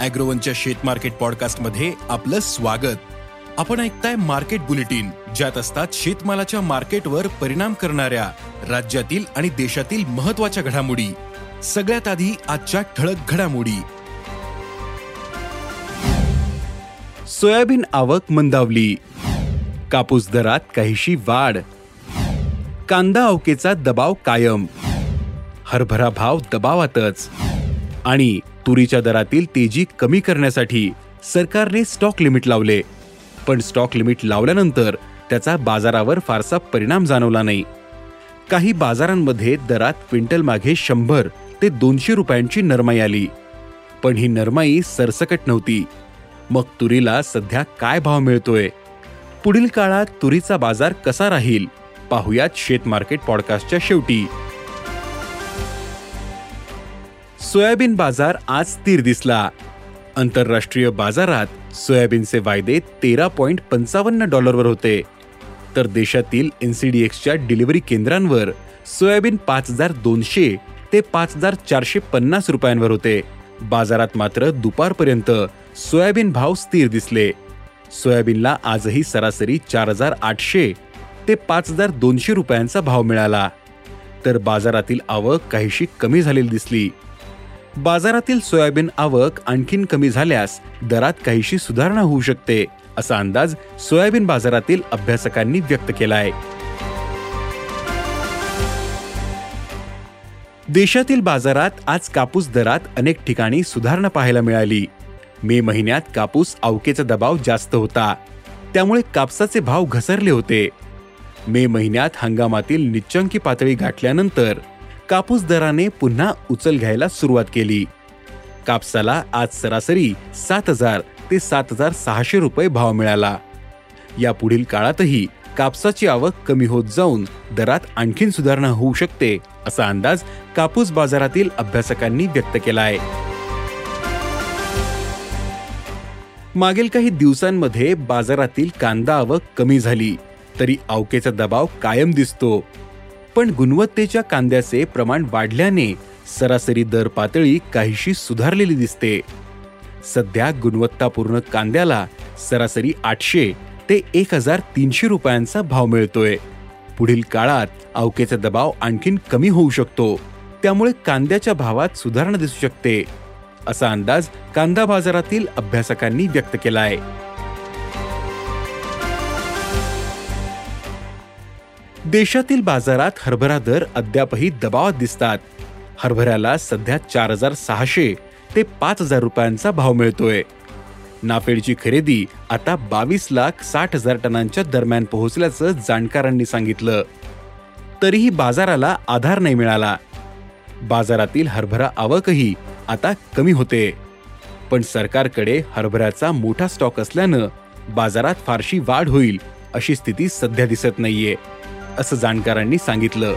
अॅग्रोवनच्या शेत मार्केट पॉडकास्टमध्ये आपलं स्वागत. आपण ऐकताय मार्केट बुलेटिन ज्यात असतात शेतमालाच्या मार्केटवर परिणाम करणाऱ्या राज्यातील आणि देशातील महत्त्वाच्या घडामोडी. सगळ्यात आधी आजच्या ठळक घडामोडी. सोयाबीन आवक मंदावली. कापूस दरात काहीशी वाढ. कांदा अवकेचा दबाव कायम. हरभरा भाव दबावातच. आणि तुरीच्या दरातील तेजी कमी करण्यासाठी सरकारने स्टॉक लिमिट लावले. पण स्टॉक लिमिट लावल्यानंतर त्याचा बाजारावर फारसा परिणाम जाणवला नाही. काही बाजारांमध्ये दरात क्विंटल मागे शंभर ते दोनशे रुपयांची नरमाई आली. पण ही नरमाई सरसकट नव्हती. मग तुरीला सध्या काय भाव मिळतोय? पुढील काळात तुरीचा बाजार कसा राहील? पाहुयात शेत मार्केट पॉडकास्टच्या शेवटी. सोयाबीन बाजार आज स्थिर दिसला. आंतरराष्ट्रीय बाजारात सोयाबीनचे वायदे तेरा पॉइंट पंचावन्न डॉलरवर होते. तर देशातील एनसीडीएक्सच्या डिलिव्हरी केंद्रांवर सोयाबीन पाच हजार दोनशे ते पाच हजार चारशे पन्नास रुपयांवर होते. बाजारात मात्र दुपारपर्यंत सोयाबीन भाव स्थिर दिसले. सोयाबीनला आजही सरासरी चार हजार आठशे ते पाच हजार दोनशे रुपयांचा भाव मिळाला. तर बाजारातील आवक काहीशी कमी झालेली दिसली. बाजारातील सोयाबीन आवक आणखीन कमी झाल्यास दरात काहीशी सुधारणा होऊ शकते असा अंदाज सोयाबीन बाजारातील अभ्यासकांनी व्यक्त केला आहे देशातील बाजारात आज कापूस दरात अनेक ठिकाणी सुधारणा पाहायला मिळाली. मे महिन्यात कापूस अवकेचा दबाव जास्त होता. त्यामुळे कापसाचे भाव घसरले होते. मे महिन्यात हंगामातील निच्चंकी पातळी गाठल्यानंतर कापूस दराने पुन्हा उचल घ्यायला सुरुवात केली. कापसाला आज सरासरी सात हजार ते सात हजार सहाशे रुपये भाव मिळाला. या पुढील काळातही कापसाची आवक कमी होत जाऊन दरात आणखीन सुधारणा होऊ शकते असा अंदाज कापूस बाजारातील अभ्यासकांनी व्यक्त केला आहे मागील काही दिवसांमध्ये बाजारातील कांदा आवक कमी झाली तरी अवकेचा दबाव कायम दिसतो. पण गुणवत्तेच्या कांद्याचे प्रमाण वाढल्याने सरासरी दर पातळी काहीशी सुधारलेली दिसते. सध्या गुणवत्तापूर्ण कांद्याला सरासरी आठशे ते एक हजार तीनशे रुपयांचा भाव मिळतोय. पुढील काळात अवकेचा दबाव आणखीन कमी होऊ शकतो. त्यामुळे कांद्याच्या भावात सुधारणा दिसू शकते असा अंदाज कांदा बाजारातील अभ्यासकांनी व्यक्त केलाय. देशातील बाजारात हरभरा दर अद्यापही दबावात दिसतात. हरभऱ्याला सध्या चार हजार सहाशे ते पाच हजार रुपयांचा भाव मिळतोय. नाफेडची खरेदी आता बावीस लाख साठ हजार टनांच्या दरम्यान पोहोचल्याचं जाणकारांनी सांगितलं. तरीही बाजाराला आधार नाही मिळाला. बाजारातील हरभरा आवकही आता कमी होते. पण सरकारकडे हरभऱ्याचा मोठा स्टॉक असल्यानं बाजारात फारशी वाढ होईल अशी स्थिती सध्या दिसत नाहीये. असं जाणकारांनी सांगितलं.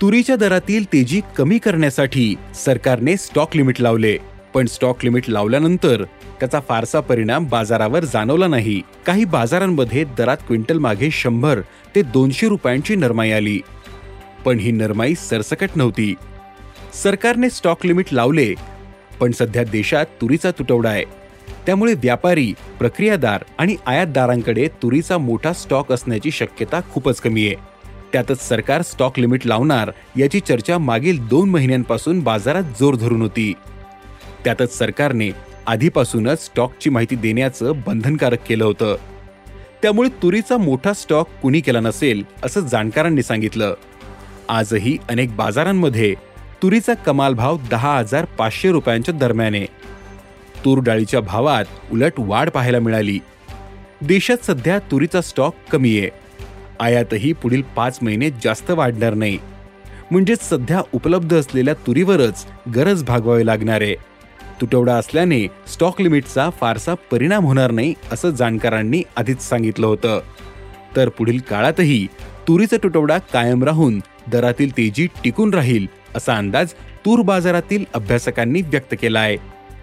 तुरीच्या दरातील तेजी कमी करण्यासाठी सरकारने स्टॉक लिमिट लावले. पण स्टॉक लिमिट लावल्यानंतर त्याचा फारसा परिणाम बाजारावर जाणवला नाही. काही बाजारांमध्ये दरात क्विंटल मागे शंभर ते दोनशे रुपयांची नरमाई आली. पण ही नरमाई सरसकट नव्हती. सरकारने स्टॉक लिमिट लावले पण सध्या देशात तुरीचा तुटवडा आहे. त्यामुळे व्यापारी प्रक्रियादार आणि आयातदारांकडे तुरीचा मोठा स्टॉक असण्याची शक्यता खूपच कमी आहे. त्यातच सरकार स्टॉक लिमिट लावणार याची चर्चा मागील दोन महिन्यांपासून बाजारात जोर धरून होती. त्यातच सरकारने आधीपासूनच स्टॉकची माहिती देण्याचं बंधनकारक केलं होतं. त्यामुळे तुरीचा मोठा स्टॉक कुणी केला नसेल असं जाणकारांनी सांगितलं. आजही अनेक बाजारांमध्ये तुरीचा कमाल भाव दहा हजार पाचशे रुपयांच्या दरम्यान आहे. तूर डाळीच्या भावात उलट वाढ पाहायला मिळाली. देशात सध्या तुरीचा स्टॉक कमी आहे. आयातही पुढील पाच महिने जास्त वाढणार नाही. म्हणजेच सध्या उपलब्ध असलेल्या तुरीवरच गरज भागवावी लागणार आहे. तुटवडा असल्याने स्टॉक लिमिटचा फारसा परिणाम होणार नाही असं जाणकारांनी आधीच सांगितलं होतं. तर पुढील काळातही तुरीचा तुटवडा कायम राहून दरातील तेजी टिकून राहील असा अंदाज तूर बाजारातील अभ्यासकांनी व्यक्त केला आहे